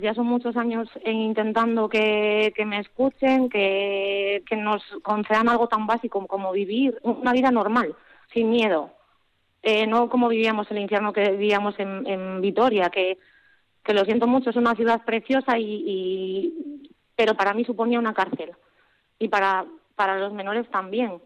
Ya son muchos años intentando que, que me escuchen, que, que nos concedan algo tan básico como vivir una vida normal, sin miedo. Eh, no como vivíamos el infierno que vivíamos en, en Vitoria, que, que lo siento mucho, es una ciudad preciosa, y, y, pero para mí suponía una cárcel. Y para, para los menores también